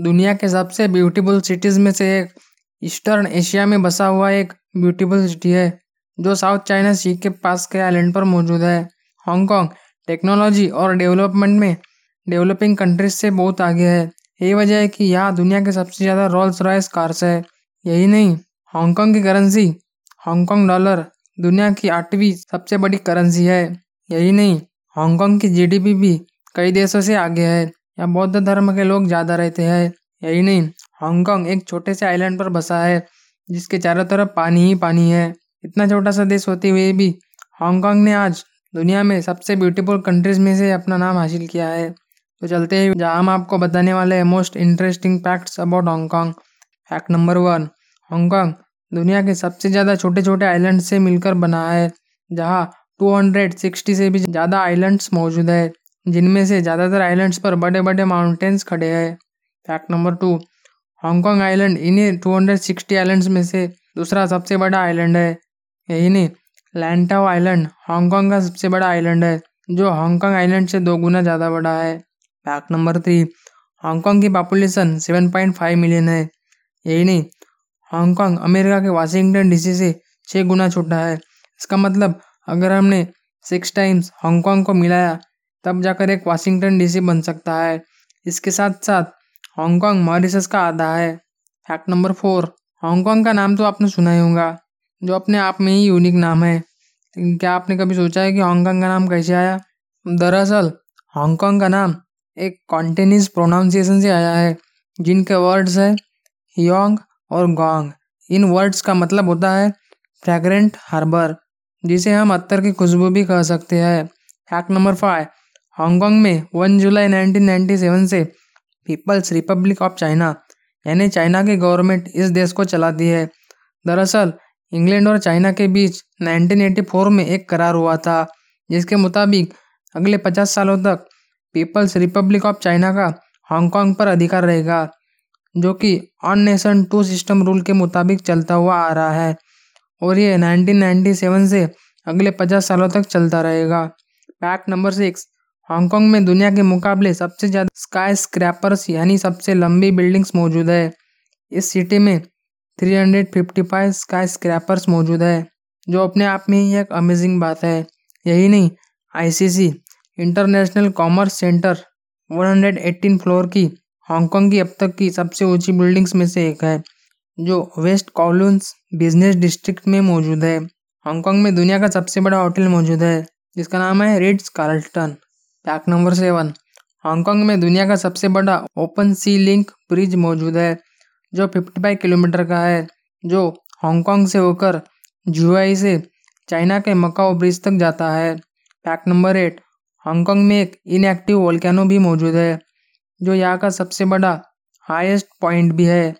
दुनिया के सबसे ब्यूटीफुल सिटीज़ में से एक ईस्टर्न एशिया में बसा हुआ एक ब्यूटीफुल सिटी है, जो साउथ चाइना सी के पास के आइलैंड पर मौजूद है। हांगकांग टेक्नोलॉजी और डेवलपमेंट में डेवलपिंग कंट्रीज़ से बहुत आगे है। यही वजह है कि यहाँ दुनिया के सबसे ज़्यादा रोल्स रॉयस कार्स है। यही नहीं हांगकांग की करेंसी हांगकांग डॉलर दुनिया की आठवीं सबसे बड़ी करेंसी है। यही नहीं हांगकांग की जीडीपी भी कई देशों से आगे है। यहाँ बौद्ध धर्म के लोग ज़्यादा रहते हैं यही नहीं, हांगकांग एक छोटे से आइलैंड पर बसा है, जिसके चारों तरफ़ पानी ही पानी है। इतना छोटा सा देश होते हुए भी हांगकांग ने आज दुनिया में सबसे ब्यूटीफुल कंट्रीज़ में से अपना नाम हासिल किया है। तो चलते हैं, जहाँ हम आपको बताने वाले हैं most interesting facts about Hong Kong. Fact number one Hong Kong दुनिया के सबसे ज़्यादा छोटे छोटे आइलैंड से मिलकर बना है, जहाँ 260 से भी ज़्यादा आइलैंड्स मौजूद है। जिनमें से ज़्यादातर आइलैंड्स पर बड़े बड़े माउंटेन्स खड़े हैं। Fact number two Hong Kong island इन्हीं 260 आइलैंड्स में से दूसरा सबसे बड़ा आइलैंड है। यही नहीं लैंटाओ आइलैंड हांगकांग का सबसे बड़ा आइलैंड है, जो हांगकांग आइलैंड से दो गुना ज़्यादा बड़ा है। Fact number three Hong Kong की पॉपुलेशन 7.5 मिलियन है। यही नहीं हांगकांग अमेरिका के वाशिंगटन डीसी से छः गुना छोटा है। इसका मतलब अगर हमने सिक्स टाइम्स हांगकांग को मिलाया तब जाकर एक वाशिंगटन डीसी बन सकता है। इसके साथ साथ हांगकांग मॉरिशस का आधा है। फैक्ट नंबर फोर, हांगकांग का नाम तो आपने सुना ही होगा, जो अपने आप में ही यूनिक नाम है। लेकिन क्या आपने कभी सोचा है कि हांगकांग का नाम कैसे आया? दरअसल, हांगकांग का नाम एक कॉन्टेनिस प्रोनाउंसिएशन से आया है, जिनके वर्ड्स है योंग और गोंग। इन वर्ड्स का मतलब होता है फ्रेगरेंट हार्बर, जिसे हम अत्तर की खुशबू भी कह सकते हैं। फैक्ट नंबर फाइव हांगकांग में 1 जुलाई 1997 से पीपल्स रिपब्लिक ऑफ़ चाइना यानी चाइना की गवर्नमेंट इस देश को चलाती है। दरअसल इंग्लैंड और चाइना के बीच 1984 में एक करार हुआ था, जिसके मुताबिक अगले 50 सालों तक पीपल्स रिपब्लिक ऑफ़ चाइना का हांगकांग पर अधिकार रहेगा, जो कि on nation two system rule के मुताबिक चलता हुआ आ रहा है, और ये 1997 से अगले 50 सालों तक चलता रहेगा। फैक्ट नंबर सिक्स हांगकांग में दुनिया के मुकाबले सबसे ज़्यादा स्काई स्क्रैपर्स यानी सबसे लंबी बिल्डिंग्स मौजूद है। इस सिटी में 355 स्काई स्क्रैपर्स मौजूद है, जो अपने आप में ही एक अमेजिंग बात है। यही नहीं ICC international commerce centre 118 floor की हांगकांग की अब तक की सबसे ऊँची बिल्डिंग्स में से एक है, जो वेस्ट कॉलोन्स बिज़नेस डिस्ट्रिक्ट में मौजूद है। हांगकांग में दुनिया का सबसे बड़ा होटल मौजूद है, जिसका नाम है Ritz Carlton fact number seven Hong Kong में दुनिया का सबसे बड़ा ओपन सी लिंक ब्रिज मौजूद है, जो 55 किलोमीटर का है, जो हांगकांग से होकर जुआई से चाइना के मकाओ ब्रिज तक जाता है। फैक्ट नंबर एट हांगकांग में एक इनएक्टिव वोल्केनो भी मौजूद है, जो यहाँ का सबसे बड़ा हाईएस्ट पॉइंट भी है,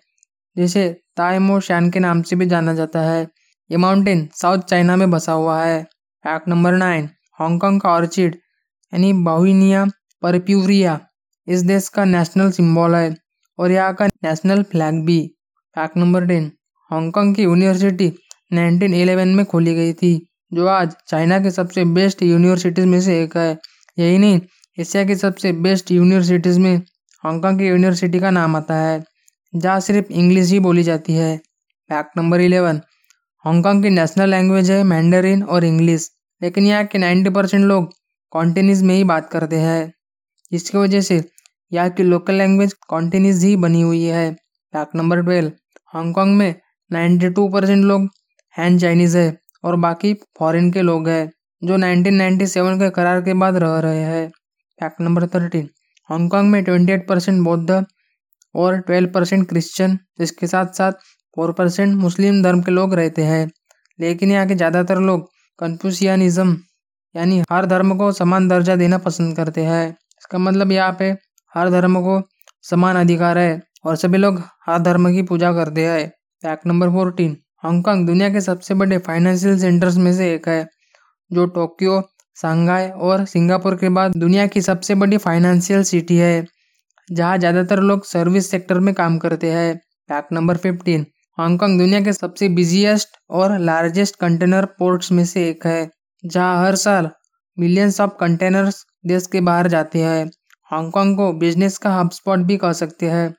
जिसे ताइमो शैन के नाम से भी जाना जाता है। ये माउंटेन साउथ चाइना में बसा हुआ है। Fact number nine Hong Kong का ऑर्चिड यानी बाहुनिया परप्यूरिया। इस देश का नेशनल सिंबल है और यहाँ का नेशनल फ्लैग भी। Fact number ten Hong Kong की यूनिवर्सिटी 1911 में खोली गई थी, जो आज चाइना के सबसे बेस्ट यूनिवर्सिटीज में से एक है। यही नहीं, एशिया की सबसे बेस्ट यूनिवर्सिटीज में हांगकॉन्ग की यूनिवर्सिटी का नाम आता है, जहाँ सिर्फ़ इंग्लिश ही बोली जाती है। Fact number eleven Hong Kong की नेशनल लैंग्वेज है मैंडरिन और इंग्लिश, लेकिन यहाँ के नाइन्टी परसेंट लोग कॉन्टेनिज में ही बात करते हैं। जिसकी वजह से यहाँ की लोकल लैंग्वेज कॉन्टेनिज ही बनी हुई है। Fact number twelve Hong Kong में नाइन्टी टू परसेंट लोग हैंड चाइनीज़ है और बाकी फॉरेन के लोग हैं, जो 1997 के करार के बाद रह रहे हैं। फैक्ट नंबर थर्टीन हांगकॉन्ग में 28 परसेंट बौद्ध और 12 परसेंट क्रिश्चन जिसके साथ साथ फोर परसेंट मुस्लिम धर्म के लोग रहते हैं। लेकिन यहाँ के ज़्यादातर लोग कन्फ्यूसियानिज्म यानी हर धर्म को समान दर्जा देना पसंद करते हैं। इसका मतलब यहाँ पे हर धर्म को समान अधिकार है और सभी लोग हर धर्म की पूजा करते हैं। फैक्ट नंबर फोर्टीन, हांगकांग दुनिया के सबसे बड़े फाइनेंशियल सेंटर्स में से एक है, जो टोक्यो, शंघाई और सिंगापुर के बाद दुनिया की सबसे बड़ी फाइनेंशियल सिटी है, जहाँ ज़्यादातर लोग सर्विस सेक्टर में काम करते हैं। फैक्ट नंबर फिफ्टीन हांगकांग दुनिया के सबसे बिजिएस्ट और लार्जेस्ट कंटेनर पोर्ट्स में से एक है। जहाँ हर साल मिलियंस ऑफ़ कंटेनर्स देश के बाहर जाते हैं। हांगकांग को बिज़नेस का हब स्पॉट भी कह सकते हैं,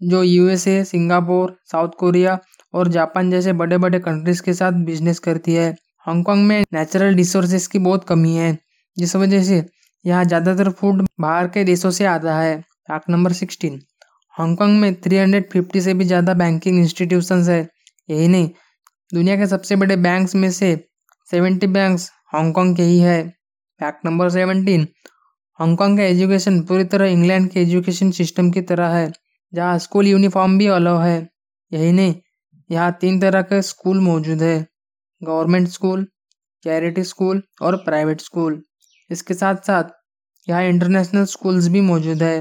जो यूएसए सिंगापुर साउथ कोरिया और जापान जैसे बड़े बड़े कंट्रीज़ के साथ बिज़नेस करती है। हांगकांग में नेचुरल रिसोर्सेज की बहुत कमी है, जिस वजह से यहाँ ज़्यादातर फ़ूड बाहर के देशों से आता है। फैक्ट नंबर सिक्सटीन हांगकांग में 350 से भी ज़्यादा बैंकिंग इंस्टीट्यूशंस है। यही नहीं, दुनिया के सबसे बड़े बैंक्स में से 70 बैंक्स हांगकांग के ही है। Fact number seventeen Hong Kong का एजुकेशन पूरी तरह इंग्लैंड के एजुकेशन सिस्टम की तरह है, जहाँ स्कूल यूनिफॉर्म भी अलाउ है। यही नहीं, यहाँ तीन तरह के स्कूल मौजूद है गवर्नमेंट स्कूल चैरिटी स्कूल और प्राइवेट स्कूल इसके साथ साथ, यहाँ इंटरनेशनल स्कूल्स भी मौजूद है।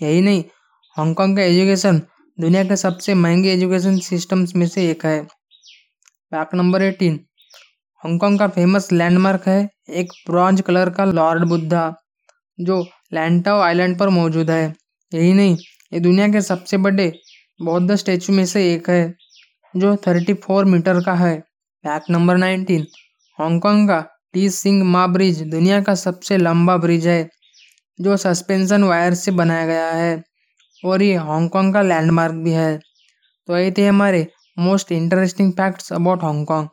यही नहीं हांगकांग का एजुकेशन दुनिया के सबसे महँगे एजुकेशन सिस्टम्स में से एक है। Fact number eighteen Hong Kong का फ़ेमस लैंडमार्क है एक ब्रॉन्ज कलर का लॉर्ड बुद्धा जो लैंटाओ आइलैंड पर मौजूद है। यही नहीं, ये दुनिया के सबसे बड़े बौद्ध स्टैचू में से एक है, जो थर्टी फोर मीटर का है। Fact number nineteen Hong Kong का टी सिंह मा ब्रिज दुनिया का सबसे लंबा ब्रिज है, जो सस्पेंशन वायर से बनाया गया है। और ये हांगकांग का लैंडमार्क भी है। तो ये थे हमारे most interesting facts about Hong Kong